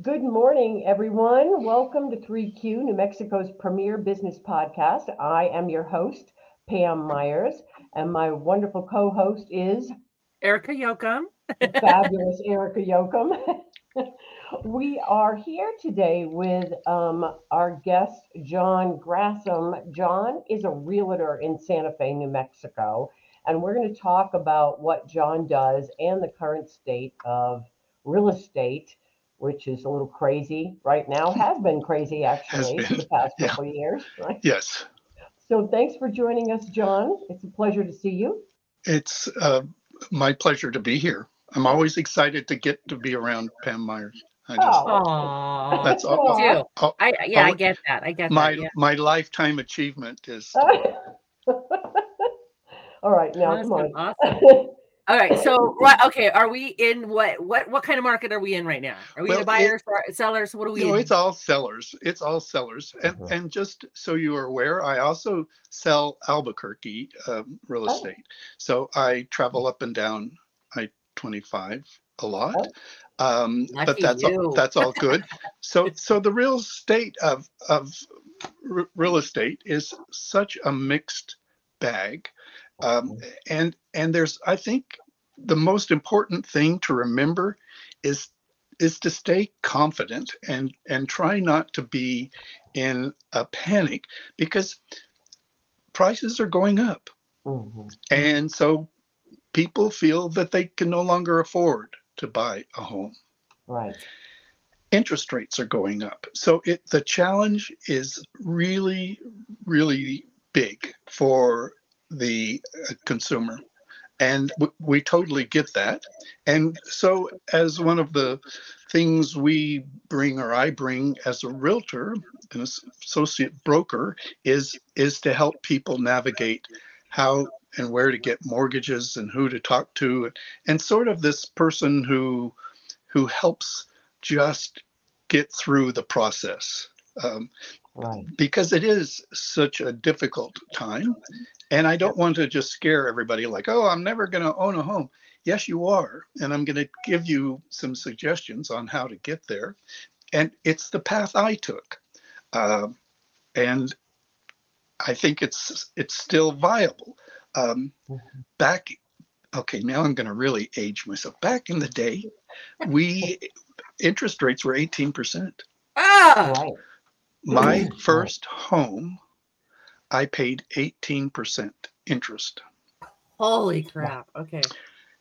Good morning, everyone. Welcome to 3Q, New Mexico's premier business podcast. I am your host, Pam Myers, and my wonderful co host is Erica Yoakum. fabulous Erica Yoakum. we are here today with um, our guest, John Grassham. John is a realtor in Santa Fe, New Mexico, and we're going to talk about what John does and the current state of real estate which is a little crazy right now, has been crazy actually for the past yeah. couple of years, right? Yes, So thanks for joining us, John. It's a pleasure to see you. it's uh, my pleasure to be here. I'm always excited to get to be around Pam Myers. I just, Oh. Aww. That's all- Aw. Me too. oh, I yeah, I get that. I get my that. Yeah. my lifetime achievement is All right, now That's come on. awesome. All right. So right, okay, are we in what what what kind of market are we in right now? Are we Well, in it- buyers or sellers? What are we you know in? it's all sellers. It's all sellers. And Mhm. and just so you are aware, I also sell Albuquerque um, real Oh. estate. So I travel up and down I 25 a lot. Oh. Um, but that's you. all, that's all good. So so the real estate of of r- real estate is such a mixed bag. Um, and and there's I think the most important thing to remember is is to stay confident and and try not to be in a panic because prices are going up Mhm. and so people feel that they can no longer afford to buy a home Right. interest rates are going up. So it the challenge is really, really big for the uh, consumer. And w- we totally get that. And so, as one of the things we bring, or I bring as a realtor, an as- associate broker, is is to help people navigate how and where to get mortgages and who to talk to, and sort of this person who who helps just get through the process um, Right. because it is such a difficult time. And I don't want to just scare everybody like, oh, I'm never going to own a home. Yes, you are. And I'm going to give you some suggestions on how to get there. And it's the path I took. Um, and I think it's it's still viable. Um, Mhm. back, okay, now I'm going to really age myself. Back in the day, we interest rates were 18%. Ah. My Mhm. first home, I paid 18% interest. holy crap. Okay.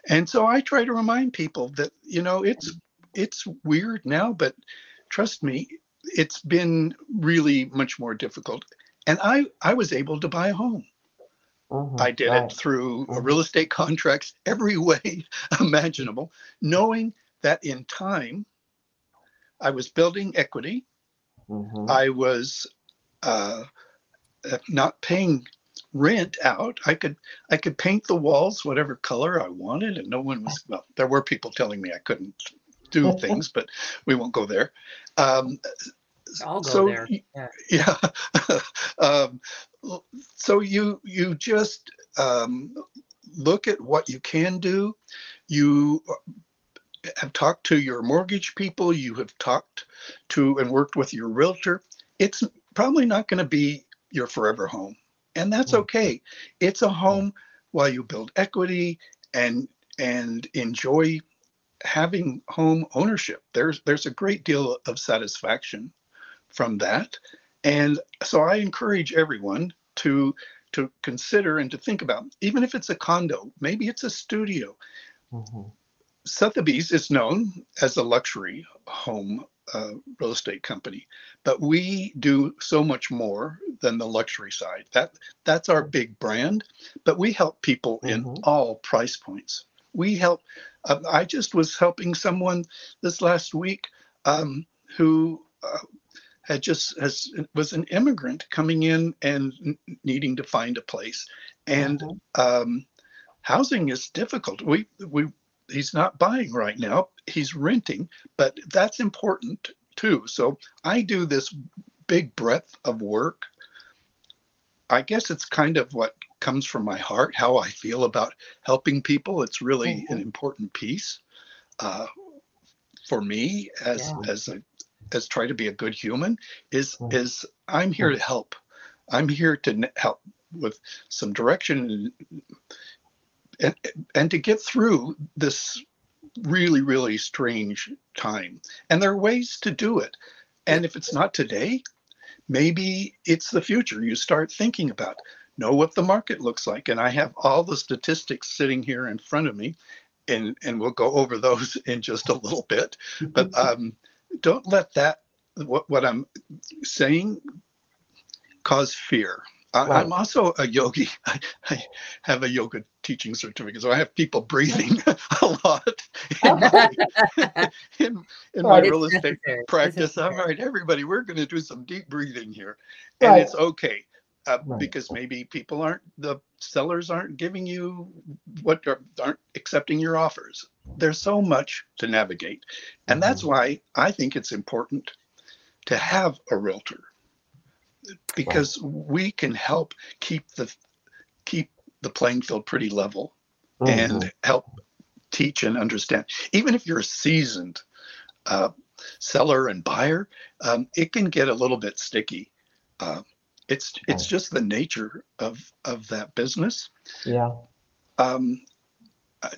And so I try to remind people that, you know, it's it's weird now, but trust me, it's been really much more difficult. And I I was able to buy a home. Mhm. I did Right. it through Mhm. real estate contracts every way imaginable, knowing that in time I was building equity Mhm. I was uh, not paying rent out. I could I could paint the walls whatever color I wanted, and no one was. Well, there were people telling me I couldn't do things, but we won't go there. Um, I'll go so there. Yeah. yeah. um, so you you just um, look at what you can do. You have talked to your mortgage people. You have talked to and worked with your realtor. It's probably not going to be your forever home, and that's Mm. okay. It's a home while you build equity and and enjoy having home ownership. There's there's a great deal of satisfaction from that. And so I encourage everyone to to consider and to think about, even if it's a condo, maybe it's a studio. Mhm. Sotheby's is known as a luxury home uh, real estate company, but we do so much more than the luxury side. That that's our big brand, but we help people in Mhm. all price points. We help. Uh, I just was helping someone this last week um, who uh, had just has was an immigrant coming in and n- needing to find a place, and Mhm. um, housing is difficult. We we he's not buying right now. He's renting, but that's important too. So I do this big breadth of work. I guess it's kind of what comes from my heart, how I feel about helping people. It's really an important piece. Uh, for me as Yeah. as a as try to be a good human is Mhm. is I'm here to help. I'm here to help with some direction and, and to get through this really really strange time. And there are ways to do it. And if it's not today, maybe it's the future. You start thinking about know what the market looks like. And I have all the statistics sitting here in front of me, and and we'll go over those in just a little bit. But um, don't let that what what I'm saying cause fear. I, Right. I'm also a yogi. I, I have a yoga teaching certificate, so I have people breathing a lot in my, in, in my Right. It's real estate necessary. It's practice. All necessary. right, everybody, we're going to do some deep breathing here, and Right. it's okay uh, Right. because maybe people aren't the sellers aren't giving you what are, aren't accepting your offers. There's so much to navigate, and that's why I think it's important to have a realtor because we can help keep the keep the playing field pretty level Mhm. and help teach and understand. Even if you're a seasoned uh, seller and buyer, um, it can get a little bit sticky. Uh, it's it's just the nature of of that business. yeah. Um,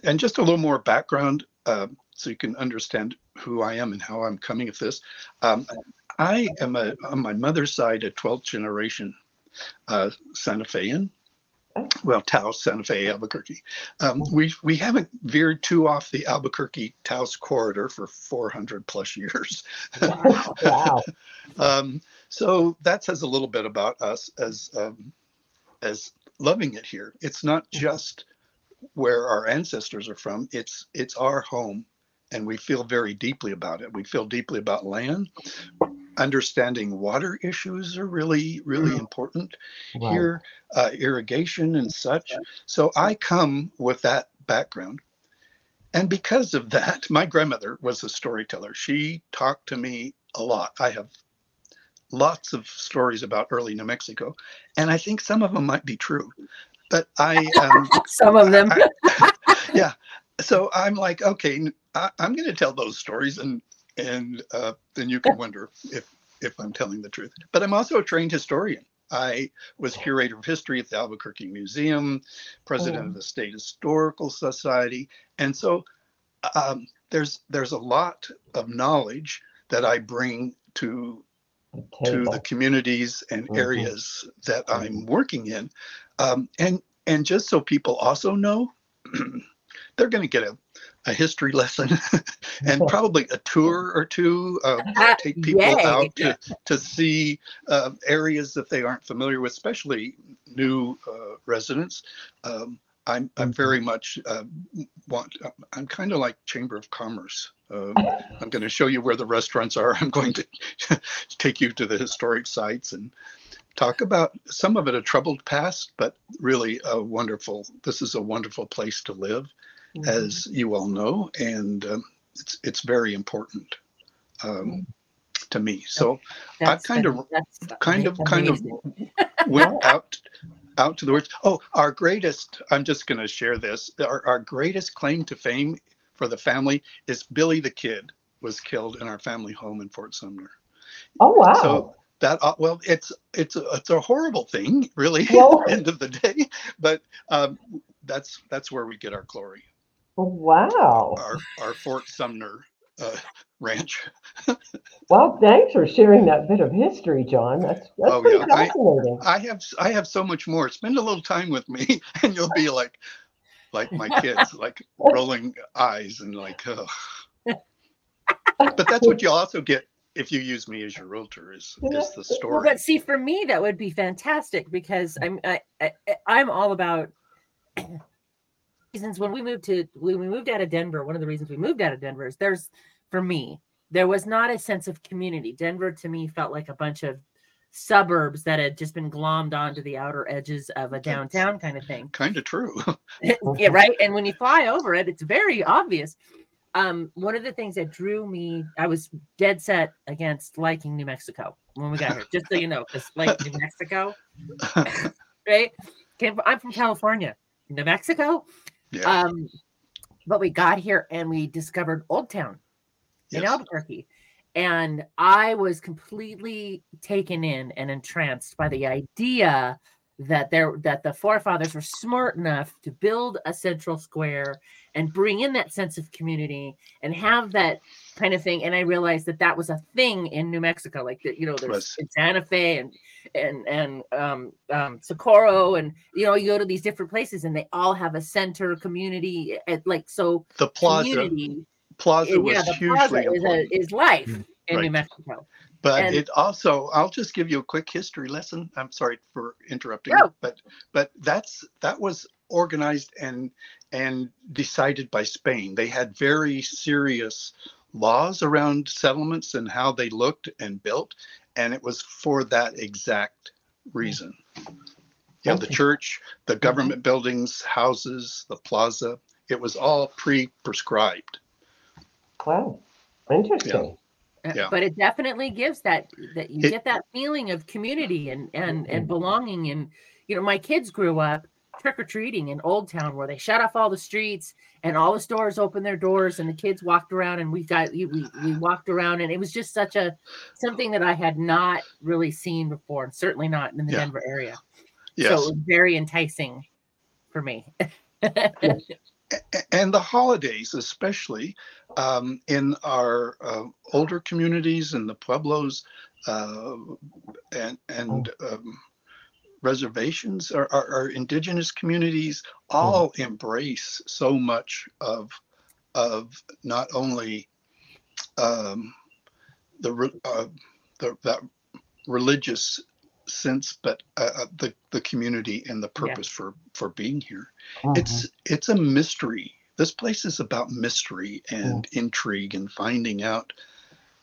and just a little more background uh, so you can understand who I am and how I'm coming at this. Um, I am a, on my mother's side a 12th generation uh, Santa Fean. Well, Taos, Santa Fe, Albuquerque. Um, we we haven't veered too off the Albuquerque Taos corridor for 400 plus years. wow. um, so that says a little bit about us as um, as loving it here. It's not just where our ancestors are from. It's it's our home, and we feel very deeply about it. We feel deeply about land. Understanding water issues are really really important Right. here, uh, irrigation and such. So I come with that background. And because of that, my grandmother was a storyteller. She talked to me a lot. I have lots of stories about early New Mexico, and I think some of them might be true. But I, um, Some of them. I- yeah. So I'm like, okay, I, I'm going to tell those stories, and and uh, then you can wonder if if I'm telling the truth. But I'm also a trained historian. I was curator of history at the Albuquerque Museum, president of the State Historical Society, and so um, there's there's a lot of knowledge that I bring to The to the communities and Mhm. areas that I'm working in. Um, and and just so people also know, they're going to get a, a history lesson and probably a tour or two. Uh, take people Yay. out to, to see uh, areas that they aren't familiar with, especially new uh, residents. Um, I'm, I'm Mhm. very much uh, want. I'm kind of like Chamber of Commerce. Um, I'm going to show you where the restaurants are. I'm going to take you to the historic sites and talk about some of it a troubled past, but really a wonderful. This is a wonderful place to live, Mhm. as you all know, and um, it's it's very important um, to me. So I kind of- kind of kind of went out out to the words. Oh, our greatest. I'm just going to share this. Our, our greatest claim to fame for the family is Billy the Kid was killed in our family home in Fort Sumner. Oh wow. So that uh, well, it's it's a, it's a horrible thing, really. At the end of the day, but um, that's that's where we get our glory. Wow. Our our Fort Sumner uh, ranch. Well, thanks for sharing that bit of history, John. That's that's Oh, pretty yeah. I- fascinating. I have I have so much more. Spend a little time with me, and you'll be like like my kids, like rolling eyes and like. Ugh. But that's what you also get if you use me as your realtor is is the Well, story. but see, for me, that would be fantastic because I'm I, I I'm all about. Since when we moved to when we moved out of Denver, one of the reasons we moved out of Denver is there's for me there was not a sense of community. Denver to me felt like a bunch of suburbs that had just been glommed onto the outer edges of a downtown kind of thing. Kind of true. yeah, right. And when you fly over it, it's very obvious. Um, one of the things that drew me, I was dead set against liking New Mexico when we got here. Just so you know, because like New Mexico, right? I'm from California, New Mexico. Yeah. Um, but we got here and we discovered Old Town, in Albuquerque. And I was completely taken in and entranced by the idea that there that the forefathers were smart enough to build a central square and bring in that sense of community and have that kind of thing. And I realized that that was a thing in New Mexico, like that, you know, there's Was. in Santa Fe and and and um, um, Socorro, and you know, you go to these different places and they all have a center community, at, like so The plaza community plaza was yeah, the hugely plaza is, a, is life Mm, in New. Mexico. But And- it also, I'll just give you a quick history lesson. I'm sorry for interrupting, No. but but that's that was organized and and decided by Spain. They had very serious laws around settlements and how they looked and built, and it was for that exact reason. Yeah, the church, the government buildings, houses, the plaza, it was all pre-prescribed. Wow, interesting. Uh, Uh, yeah. But it definitely gives that that you It- get that feeling of community and and and mm-hmm. belonging. And you know, my kids grew up trick or treating in Old Town, where they shut off all the streets and all the stores opened their doors, and the kids walked around, and we got we we we walked around, and it was just such a something that I had not really seen before, and certainly not in the Yeah. Denver area. Yes. So it was very enticing for me. And the holidays especially um, in our uh, older communities and the pueblos uh, and and um, reservations our, our, our indigenous communities all embrace so much of of not only um, the, uh, the that religious sense but uh, uh, the the community and the Yeah. purpose for for being here Mhm. it's it's a mystery this place is about mystery and intrigue and finding out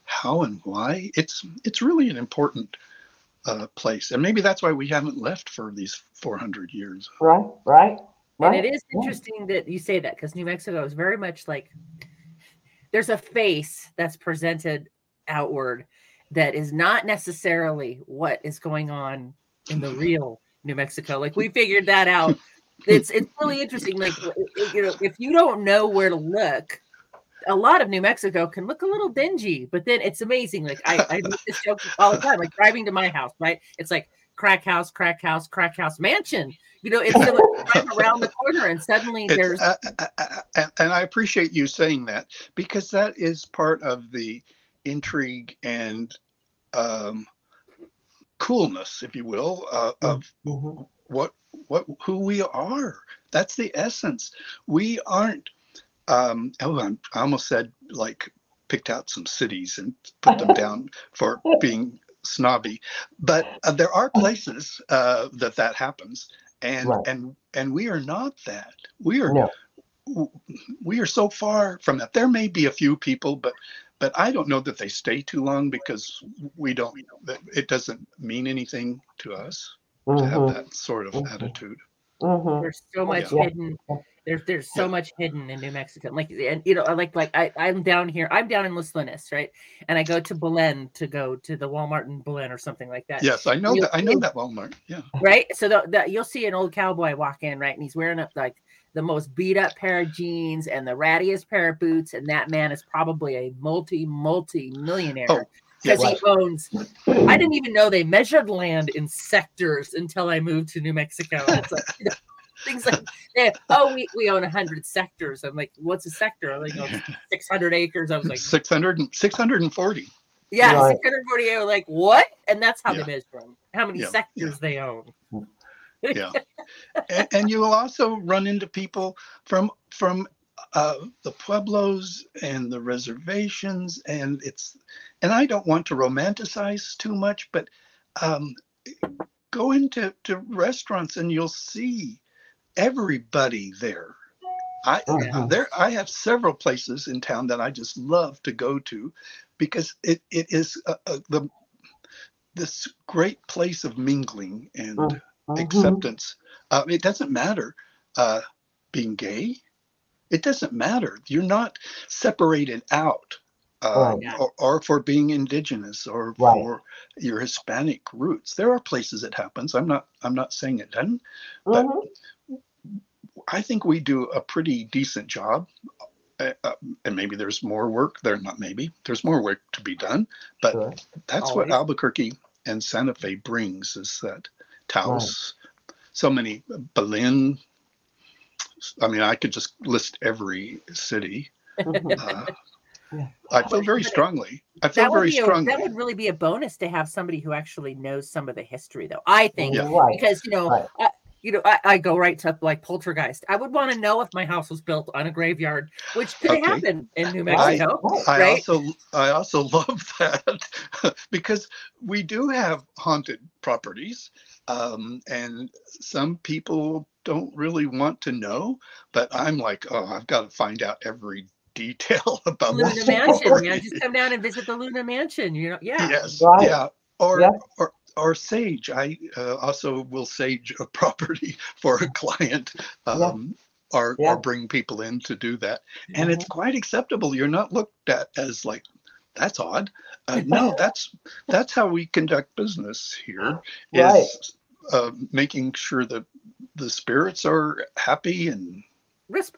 how and why it's it's really an important uh, place and maybe that's why we haven't left for these 400 years right, right, And right. it is Yeah. interesting that you say that because New Mexico is very much like there's a face that's presented outward that is not necessarily what is going on in the real New Mexico. Like we figured that out. It's it's really interesting. Like you know, if you don't know where to look, a lot of New Mexico can look a little dingy, but then it's amazing. Like I, I make this joke all the time, like driving to my house, right? It's like crack house, crack house, crack house, mansion. You know, it's like around the corner and suddenly It's- there's uh, uh, uh, uh, and i appreciate you saying that because that is part of the intrigue and um, coolness if you will uh, of Mhm. what what who we are that's the essence we aren't um oh I'm, i almost said like picked out some cities and put them down for being snobby but uh, there are places uh that that happens and Right. and and we are not that we are No. we are so far from that there may be a few people but but i don't know that they stay too long because we don't that it doesn't mean anything to us to have Mhm. that sort of Mhm. attitude. Mhm. there's so much Yeah. hidden there's there's so Yeah. much hidden in New Mexico. Like and you know, I like like I, I'm down here, I'm down in Los Lunas, right? And I go to Belen to go to the Walmart in Belen or something like that. Yes, I know You- that. I know that Walmart. Yeah. right? So the, the, you'll see an old cowboy walk in, right? And he's wearing up like the most beat up pair of jeans and the rattiest pair of boots. And that man is probably a multi, multi millionaire Oh, because yes. he owns. I didn't even know they measured land in sectors until I moved to New Mexico. It's like, you know, things like, yeah, oh, we, we own 100 sectors. I'm like, what's a sector? I'm like, oh, 600 acres. I was like, 600, 640. yeah, Right. 640. I was like, what? And that's how Yeah. they measure them, how many Yeah, sectors they own. Yeah. and, and you will also run into people from from uh, the pueblos and the reservations, and it's and I don't want to romanticize too much, but um, go into to restaurants and you'll see everybody there. I Mhm. there I have several places in town that I just love to go to because it, it is uh, uh, the this great place of mingling and Mhm. acceptance. Uh, it doesn't matter uh, being gay. It doesn't matter. You're not separated out. Uh, Right. or, or for being indigenous or Right. for your Hispanic roots. There are places it happens. I'm not I'm not saying it doesn't. But Mhm. I think we do a pretty decent job uh, uh, and maybe there's more work there. Not maybe there's more work to be done, but Sure. that's Always. what Albuquerque and Santa Fe brings is that Taos, so many Belen. I mean, I could just list every city. Mhm. Uh, Yeah. I feel very strongly. I feel very be a, strongly. that would really be a bonus to have somebody who actually knows some of the history, though. I think Yeah. Right. because you know, Right. I, you know, I, I go right to like poltergeist. I would want to know if my house was built on a graveyard, which could Okay. happen in New Right. Mexico. Right. I also I also love that because we do have haunted properties, um, and some people don't really want to know. But I'm like, oh, I've got to find out every detail about the Luna this Mansion. story. Yeah, just come down and visit the Luna Mansion. You know, yeah. Yes, Right. yeah, or Yeah. or or sage. I uh, also will sage a property for a client. Yeah. Um, or, Yeah. or bring people in to do that and it's quite acceptable. You're not looked at as like that's odd. Uh, no, that's that's how we conduct business here. Is Right. Uh, making sure that the spirits are happy and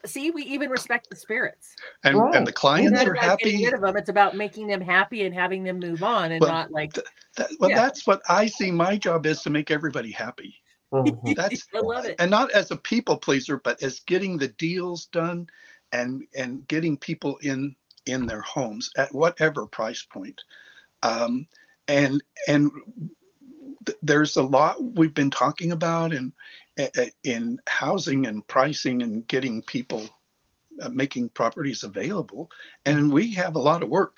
See, we even respect the spirits. and, Right. and the clients not are about getting happy. rid of them. It's about making them happy and having them move on, and Well, not like That, well, Yeah. that's what I see. My job is to make everybody happy, Mhm. That's I love it. and not as a people pleaser, but as getting the deals done, and and getting people in in their homes at whatever price point. Um, and and th- there's a lot we've been talking about in in housing and pricing and getting people uh, making properties available and we have a lot of work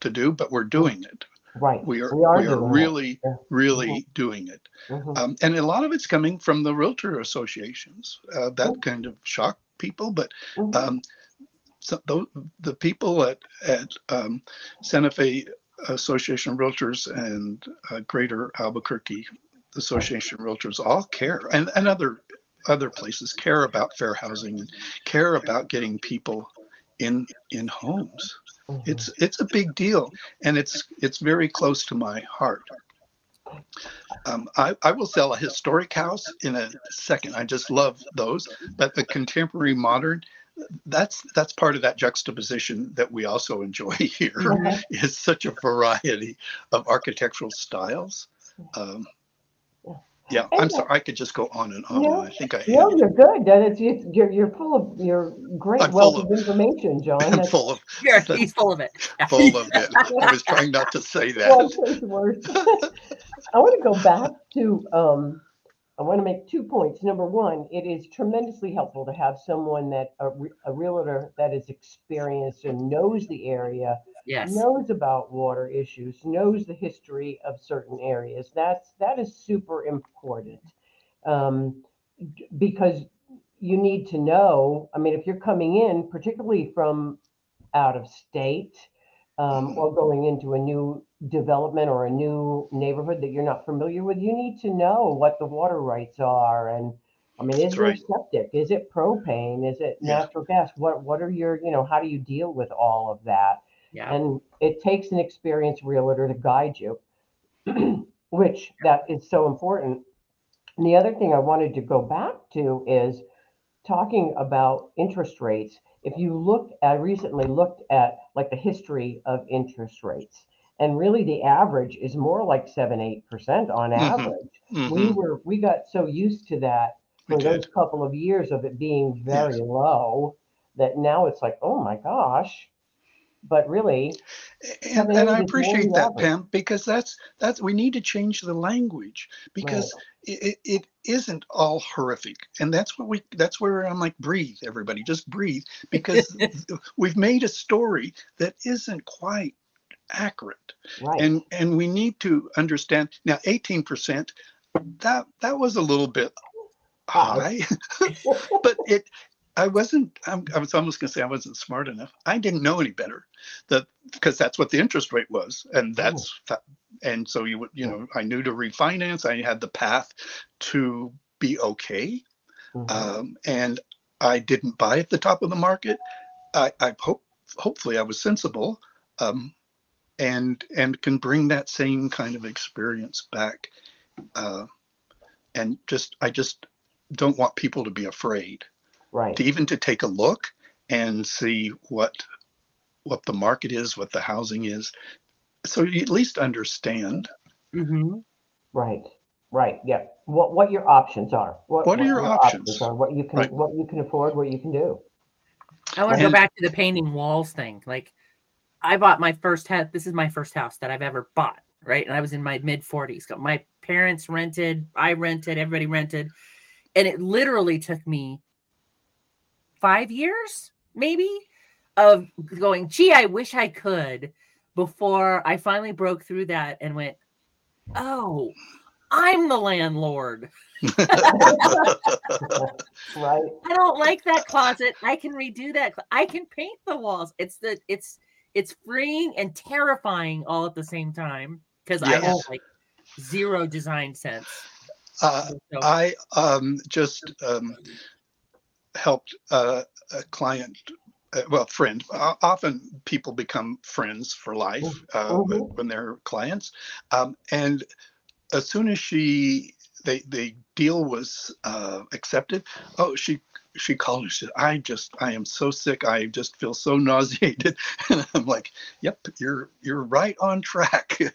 to do but we're doing it Right. we are We are we are really Yeah. really doing it Mhm. um, and a lot of it's coming from the realtor associations uh, that Mm. kind of shocked people but Mhm. um, so the, the people at at um, Santa Fe Association of Realtors and uh, Greater Albuquerque Association of Realtors all care, and, and other other places care about fair housing and care about getting people in in homes. Mhm. It's it's a big deal, and it's it's very close to my heart. Um, I, I will sell a historic house in a second. I just love those, but the contemporary modern, that's that's part of that juxtaposition that we also enjoy here. Mhm. Is such a variety of architectural styles. Um, yeah, I'm sorry. I could just go on and on. No, I think I No, you're good. That is, it's, you're, you're full of, you're great I'm wealth full of information, John. I'm That's- full of Yeah, he's full of it. full of it. I was trying not to say Well, that. it's worse. I want to go back to, um, I want to make two points. Number one, it is tremendously helpful to have someone that, a, re- a realtor that is experienced and knows the area, Yes. knows about water issues, knows the history of certain areas. That's, that is super important. Um, because you need to know, I mean, if you're coming in, particularly from out of state, um, or going into a new development or a new neighborhood that you're not familiar with, you need to know what the water rights are. And I mean, is That's there right. septic? Is it propane? Is it Yeah. natural gas? What What are your, you know, how do you deal with all of that? Yeah. And it takes an experienced realtor to guide you, which that is so important. And the other thing I wanted to go back to is talking about interest rates. If you look, I recently looked at like the history of interest rates, and really the average is more like seven, eight percent on Mhm. average. We Mhm, were we got so used to that We for those did. couple of years of it being very low that now it's like, oh my gosh. But really, And, and I appreciate that. Pam, because that's that's we need to change the language because it, it, it isn't all horrific, and that's what we that's where I'm like, breathe, everybody, just breathe, because we've made a story that isn't quite accurate, right. and and we need to understand now. 18 percent, that that was a little bit uh-huh. high, but it. I wasn't. I'm, I was almost going to say I wasn't smart enough. I didn't know any better, that because that's what the interest rate was, and that's fa- and so you would you know I knew to refinance. I had the path to be okay, Mhm. um, and I didn't buy at the top of the market. I, I hope hopefully I was sensible, um, and and can bring that same kind of experience back, uh, and just I just don't want people to be afraid right. to even to take a look and see what what the market is, what the housing is, so you at least understand hmm Right, right, yeah. What, what your options are. What are your options? are, What you can, Right. what you can afford, what you can do. I want to go back to the painting walls thing. Like, I bought my first house. This is my first house that I've ever bought, right? And I was in my mid 40s. My parents rented, I rented, everybody rented. And it literally took me five years, maybe, of going, gee, I wish I could, before I finally broke through that and went, oh, I'm the landlord. Right, I don't like that closet. I can redo that. I can paint the walls. It's the it's it's freeing and terrifying all at the same time because I have like zero design sense. uh, So, I um, just um, helped uh, a client, uh, well, friend. O- Often people become friends for life uh, when- Mhm. when they're clients. Um, and as soon as she, they, the deal was uh, accepted. Oh, she she called and she said, "I just, I am so sick. I just feel so nauseated." And I'm like, "Yep, you're you're right on track."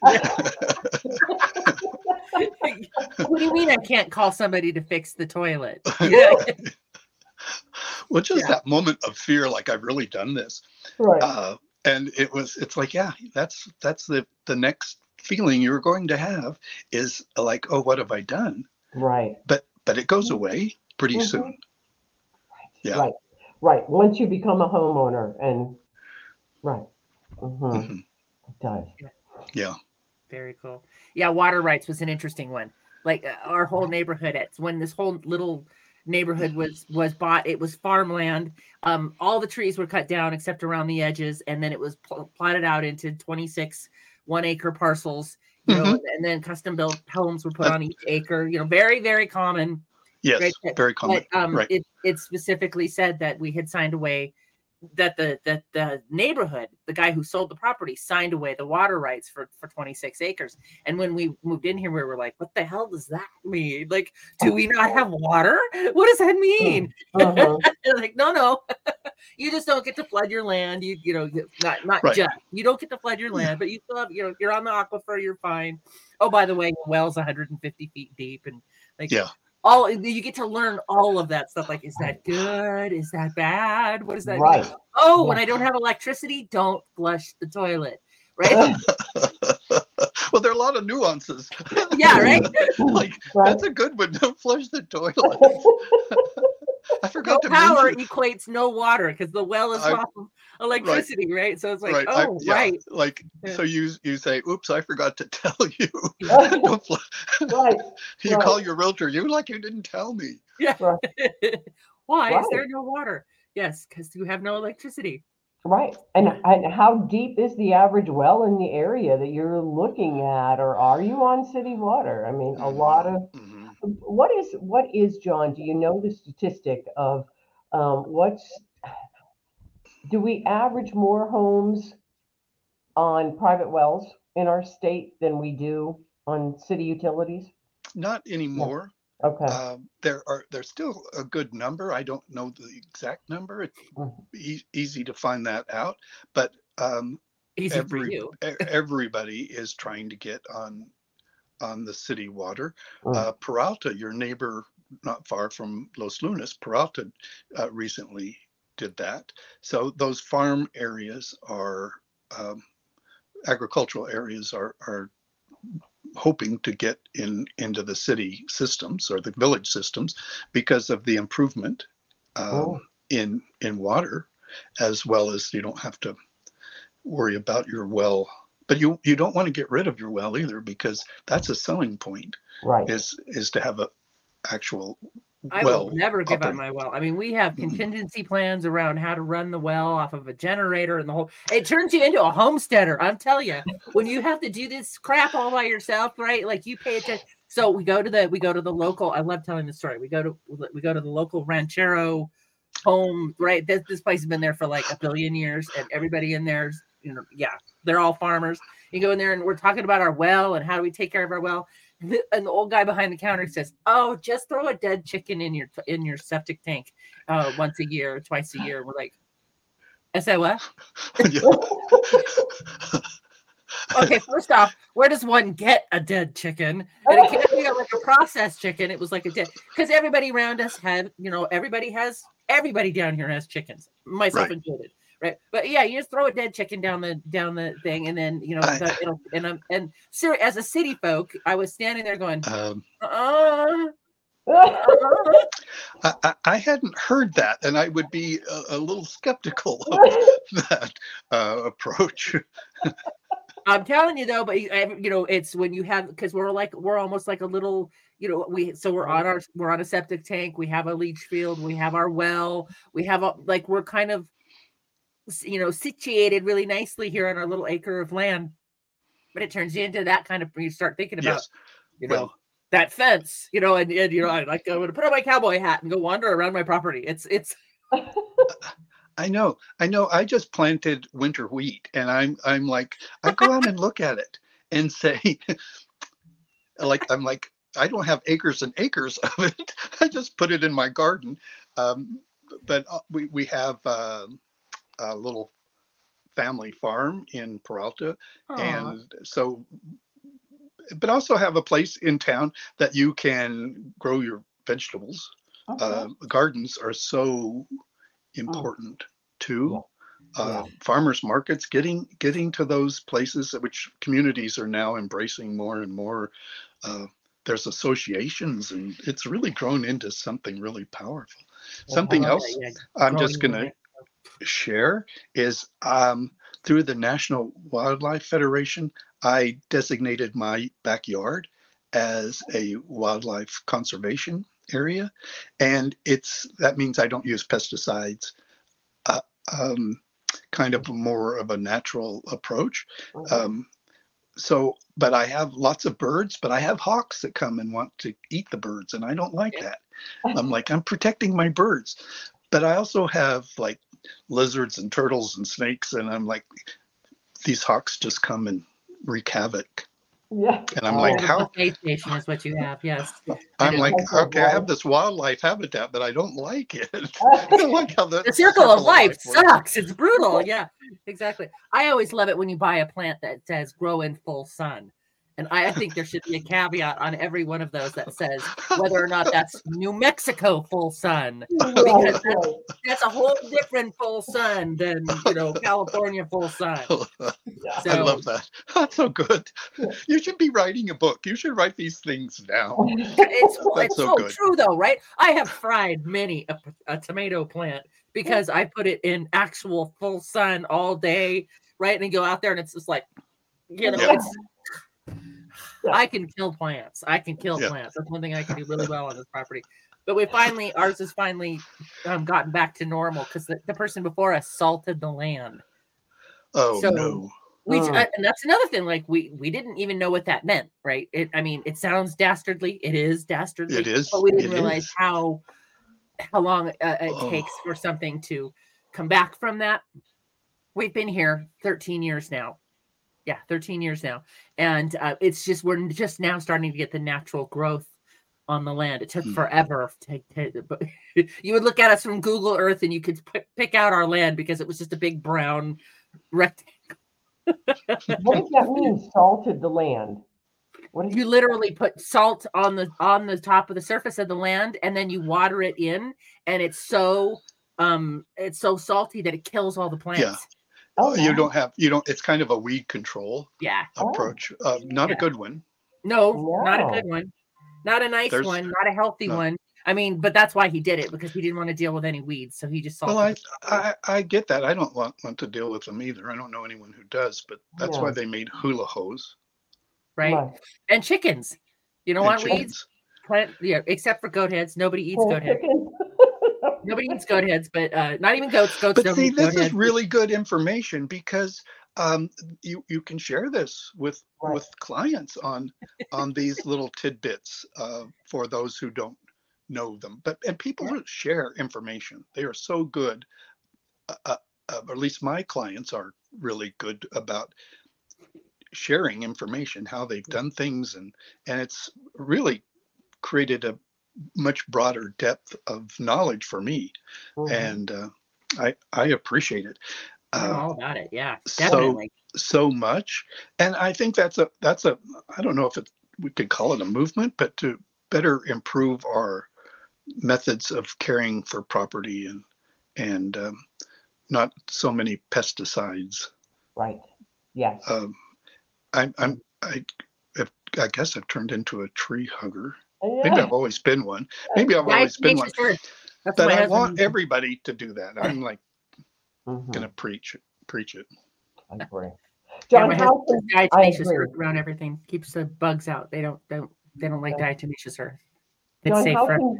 what do you mean I can't call somebody to fix the toilet? Yeah. well, just Yeah. that moment of fear, like I've really done this. right, uh, and it was it's like yeah that's that's the the next feeling you're going to have is like oh what have i done right, but but it goes away pretty Mhm. soon Yeah. right, right. Once you become a homeowner and, right. hmm Mhm. It does. yeah Very cool. Yeah, water rights was an interesting one. Like uh, our whole neighborhood, it's when this whole little neighborhood was was bought. It was farmland. Um, all the trees were cut down except around the edges, and then it was pl- plotted out into twenty six one acre parcels. You know, Mhm. and then custom built homes were put on each acre. You know, very very common. yes Right, very common But um, right it it specifically said that we had signed away that the that the neighborhood, the guy who sold the property, signed away the water rights for for 26 acres. And when we moved in here, we were like, "What the hell does that mean? Like, do we not have water? What does that mean?" Uh-huh. Like, "No, no, you just don't get to flood your land. You you know, you- not not Right. just you don't get to flood your land, but you still have you know you're on the aquifer. You're fine. Oh, by the way, the well's 150 feet deep, and like Yeah. All you get to learn all of that stuff. Like, is that good? Is that bad? What does that Right. mean? Oh, when I don't have electricity, don't flush the toilet. Right? well there are a lot of nuances yeah, right. like Right. that's a good one don't flush the toilet i No forgot to power mention equates no water because the well is I- off of electricity, right? So it's like, right I- oh, yeah, right. like Yeah. so you you say oops i forgot to tell you Right. don't flush. Right, you right. call your realtor you like you didn't tell me Yeah. Why is there no water? Yes, because you have no electricity. right. And, and how deep is the average well in the area that you're looking at, or are you on city water? I mean, a lot of Mhm. What is, what is, John, do you know the statistic of, um, what's, do we average more homes on private wells in our state than we do on city utilities? not anymore Okay, Uh, there are there's still a good number. I don't know the exact number. It's Mhm. e- easy to find that out. But um, Easy for every you. e- everybody is trying to get on on the city water. Mm. Uh, Peralta, your neighbor, not far from Los Lunas, Peralta uh, recently did that. So those farm areas are um, agricultural areas are are hoping to get in into the city systems or the village systems because of the improvement um, Oh. in in water as well as you don't have to worry about your well but you you don't want to get rid of your well either because that's a selling point right, is is to have a actual I well will never give up up my well. I mean, we have Mhm. contingency plans around how to run the well off of a generator and the whole. It turns you into a homesteader. I'm telling you, when you have to do this crap all by yourself, right? Like you pay attention. So we go to the we go to the local. I love telling the story. We go to we go to the local ranchero home. Right, this this place has been there for like a billion years, and everybody in there's you know yeah they're all farmers. You go in there and we're talking about our well and how do we take care of our well. The- and the old guy behind the counter says, "Oh, just throw a dead chicken in your in your septic tank uh, once a year, twice a year." We're like, I said what? Okay, first off, where does one get a dead chicken? And it can't be like a processed chicken. It was like a dead because everybody around us had, you know, everybody has everybody down here has chickens, myself Right. included. Right. But yeah, you just throw a dead chicken down the down the thing and then you know I- the, it'll, and I'm and sir, as a city folk, I was standing there going, um, uh, I, I- I hadn't heard that, and I would be a, a little skeptical of that uh, approach. I'm telling you though, but you know, it's when you have because we're like we're almost like a little, you know, we so we're on our we're on a septic tank, we have a leach field, we have our well, we have a like we're kind of you know situated really nicely here on our little acre of land. But it turns into that kind of you start thinking about Yes. you know Well, that fence, you know, and, and you know, I like I'm gonna put on my cowboy hat and go wander around my property. It's it's I know, I know. I just planted winter wheat, and I'm, I'm like, I go out and look at it and say, like, I'm like, I don't have acres and acres of it. I just put it in my garden. Um, but uh, we, we have um a little family farm in Peralta, aw, and so but also have a place in town that you can grow your vegetables. Uh, gardens are so important too uh, farmers markets getting getting to those places which communities are now embracing more and more uh, there's associations and it's really grown into something really powerful. Something else yeah, i'm just going in to share is um, through the National Wildlife Federation, I designated my backyard as a wildlife conservation area, and it's that means I don't use pesticides. Uh, um, kind of more of a natural approach. Um, so, but I have lots of birds, but I have hawks that come and want to eat the birds, and I don't like that. I'm like, I'm protecting my birds. But I also have like lizards and turtles and snakes, and I'm like, these hawks just come and wreak havoc. Yeah. And I'm Oh. like, how? buffet station is what you have. Yes. I'm like, okay, I have this wildlife habitat, but I don't like it. I don't like how the, the circle of life works. sucks. It's brutal. Yeah, exactly. I always love it when you buy a plant that says grow in full sun. And I I think there should be a caveat on every one of those that says whether or not that's New Mexico full sun. Because right. That's a whole different full sun than you know California full sun. Yeah. I love that. That's so good. You should be writing a book. You should write these things down. it's That's it's so so, true though, right? I have fried many a, a tomato plant because I put it in actual full sun all day, right? And then go out there and it's just like, you know, Yeah. it's. I can kill plants. I can kill Yeah. plants. That's one thing I can do really well on this property. But we finally, ours has finally um, gotten back to normal because the, the person before us salted the land. Oh So- no. We Mm. uh, and that's another thing. Like we we didn't even know what that meant, right? It I mean, it sounds dastardly. It is dastardly. It is. but we didn't it realize is. how how long uh, it Oh. takes for something to come back from that. We've been here 13 years now. Yeah, 13 years now, and uh, it's just we're just now starting to get the natural growth on the land. It took Hmm. forever to, to but you would look at us from Google Earth and you could p- pick out our land because it was just a big brown rectangle. What does that mean? Salted the land. What is you literally put salt on the on the top of the surface of the land and then you water it in and it's so um it's so salty that it kills all the plants Oh, you don't have you don't it's kind of a weed control yeah. Oh. approach uh, not Yeah. a good one. No not a good one. Not a nice There's- one not a healthy no. one. I mean but that's why he did it because he didn't want to deal with any weeds so he just salted well I. I i get that. I don't want, want to deal with them either. I don't know anyone who does but that's why they made hula hoes. Right? Right. and chickens. You don't and want weeds? plant yeah except for goat heads nobody eats Whole goat heads chicken. Nobody eats goat heads but uh not even goats goats but don't see this is heads. really good information because um, you you can share this with Right. with clients on on these little tidbits uh, for those who don't know them but and people Yeah. share information they are so good uh, uh, uh, or at least my clients are really good about sharing information how they've done things and and it's really created a much broader depth of knowledge for me Mhm. and uh, I I appreciate it. Uh, all about it. Yeah, so- definitely. so much and i think that's a that's a i don't know if it we could call it a movement but to better improve our methods of caring for property and and um, not so many pesticides Right. Yes. um, i'm i'm i i guess i've turned into a tree hugger maybe Yeah. i've always been one maybe i've always been one Diatomaceous earth. But i husband want everybody to do that i'm like Mhm, gonna preach it preach it I agree. Yeah, John, my how husband can, puts diatomaceous agree. earth around everything. Keeps the bugs out. They don't don't they don't like Yeah. diatomaceous earth. It's John, safe for can,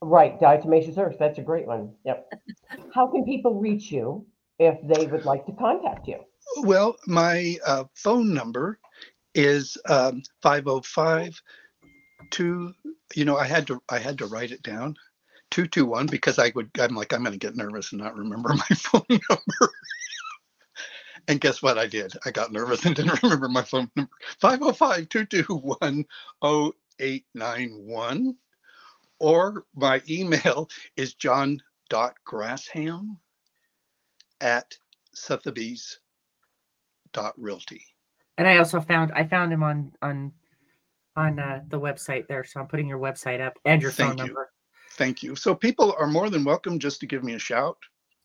right, diatomaceous earth, that's a great one. Yep. How can people reach you if they would like to contact you? Well, my uh, phone number is um, 505 2 you know I had to I had to write it down 221 because I would I'm like I'm going to get nervous and not remember my phone number. and guess what I did? I got nervous and didn't remember my phone number. 505 221 0891 or my email is john.grassham at sotheby's dot realty. And I also found I found him on on on uh, the website there. So I'm putting your website up and your phone Thank you. number. Thank you. So people are more than welcome just to give me a shout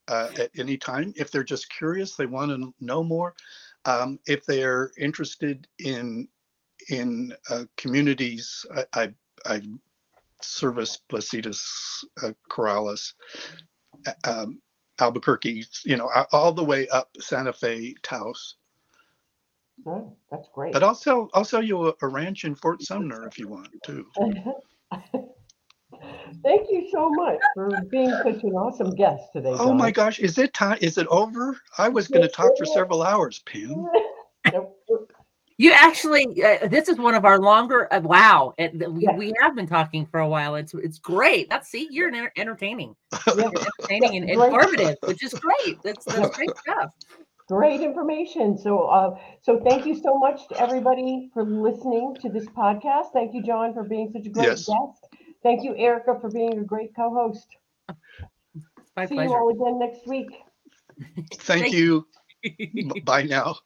uh, at any time if they're just curious, they want to know more. Um, if they're interested in in uh, communities, I, I, I service Placitas, uh, Corrales, uh, um, Albuquerque, you know, all the way up Santa Fe, Taos. Oh, That's great. But I'll sell I'll sell you a, a ranch in Fort Sumner if you want to. Thank you so much for being such an awesome guest today. Oh my gosh, is it time? Is it over? I was going to talk for several hours, Pam. You actually, uh, this is one of our longer. Uh, wow, it, we, Yeah. we have been talking for a while. It's it's great. That's see, you're enter- entertaining, Yeah, you're entertaining and Great. informative, which is great. That's that's great stuff. Great information. So, uh, so thank you so much to everybody for listening to this podcast. Thank you, John, for being such a great Yes. guest. Thank you, Erica, for being a great co-host. My See you all again next week. Thank Thank you. B- Bye now.